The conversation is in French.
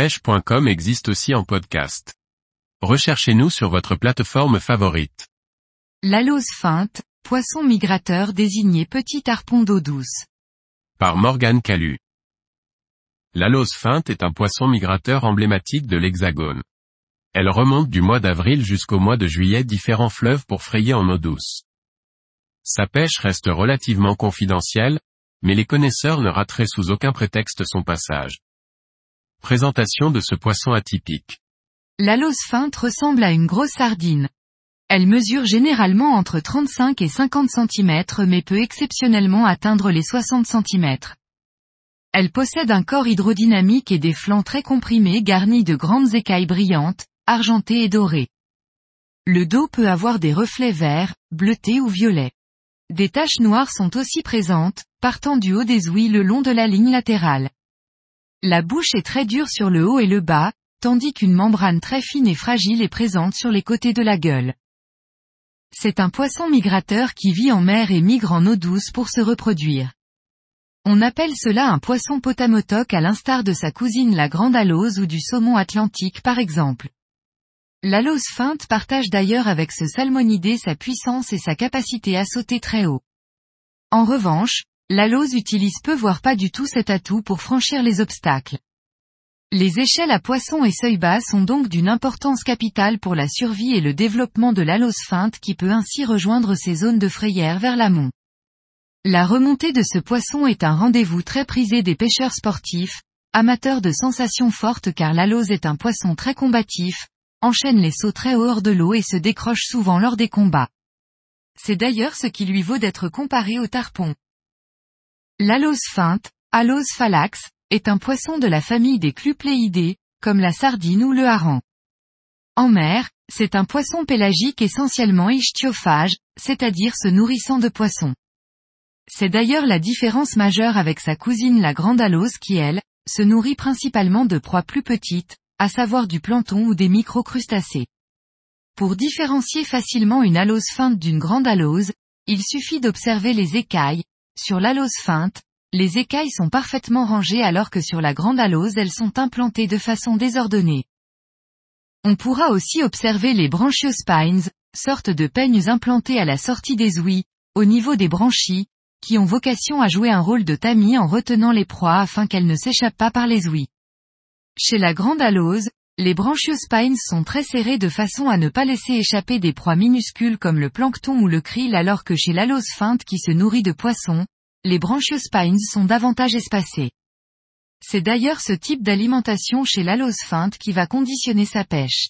pêche.com existe aussi en podcast. Recherchez-nous sur votre plateforme favorite. L'alose feinte, poisson migrateur désigné petit harpon d'eau douce. Par Morgane Calu. L'alose feinte est un poisson migrateur emblématique de l'Hexagone. Elle remonte du mois d'avril jusqu'au mois de juillet différents fleuves pour frayer en eau douce. Sa pêche reste relativement confidentielle, mais les connaisseurs ne rateraient sous aucun prétexte son passage. Présentation de ce poisson atypique. L'alose feinte ressemble à une grosse sardine. Elle mesure généralement entre 35 et 50 cm mais peut exceptionnellement atteindre les 60 cm. Elle possède un corps hydrodynamique et des flancs très comprimés garnis de grandes écailles brillantes, argentées et dorées. Le dos peut avoir des reflets verts, bleutés ou violets. Des taches noires sont aussi présentes, partant du haut des ouïes le long de la ligne latérale. La bouche est très dure sur le haut et le bas, tandis qu'une membrane très fine et fragile est présente sur les côtés de la gueule. C'est un poisson migrateur qui vit en mer et migre en eau douce pour se reproduire. On appelle cela un poisson potamotoc à l'instar de sa cousine la grande alose ou du saumon atlantique par exemple. L'alose feinte partage d'ailleurs avec ce salmonidé sa puissance et sa capacité à sauter très haut. En revanche, l'alose utilise peu voire pas du tout cet atout pour franchir les obstacles. Les échelles à poisson et seuil bas sont donc d'une importance capitale pour la survie et le développement de l'alose feinte qui peut ainsi rejoindre ces zones de frayère vers l'amont. La remontée de ce poisson est un rendez-vous très prisé des pêcheurs sportifs, amateurs de sensations fortes car l'alose est un poisson très combatif, enchaîne les sauts très haut hors de l'eau et se décroche souvent lors des combats. C'est d'ailleurs ce qui lui vaut d'être comparé au tarpon. L'alose feinte, Alose phalax, est un poisson de la famille des clupléidés, comme la sardine ou le hareng. En mer, c'est un poisson pélagique essentiellement ichtiophage, c'est-à-dire se nourrissant de poissons. C'est d'ailleurs la différence majeure avec sa cousine la grande alose qui elle, se nourrit principalement de proies plus petites, à savoir du plancton ou des microcrustacés. Pour différencier facilement une alose feinte d'une grande alose, il suffit d'observer les écailles. Sur l'alose feinte, les écailles sont parfaitement rangées alors que sur la grande alose elles sont implantées de façon désordonnée. On pourra aussi observer les branchiospines, sortes de peignes implantées à la sortie des ouïes, au niveau des branchies, qui ont vocation à jouer un rôle de tamis en retenant les proies afin qu'elles ne s'échappent pas par les ouïes. Chez la grande alose, les branchiospines sont très serrées de façon à ne pas laisser échapper des proies minuscules comme le plancton ou le krill alors que chez l'alose feinte qui se nourrit de poissons, les branchiospines sont davantage espacées. C'est d'ailleurs ce type d'alimentation chez l'alose feinte qui va conditionner sa pêche.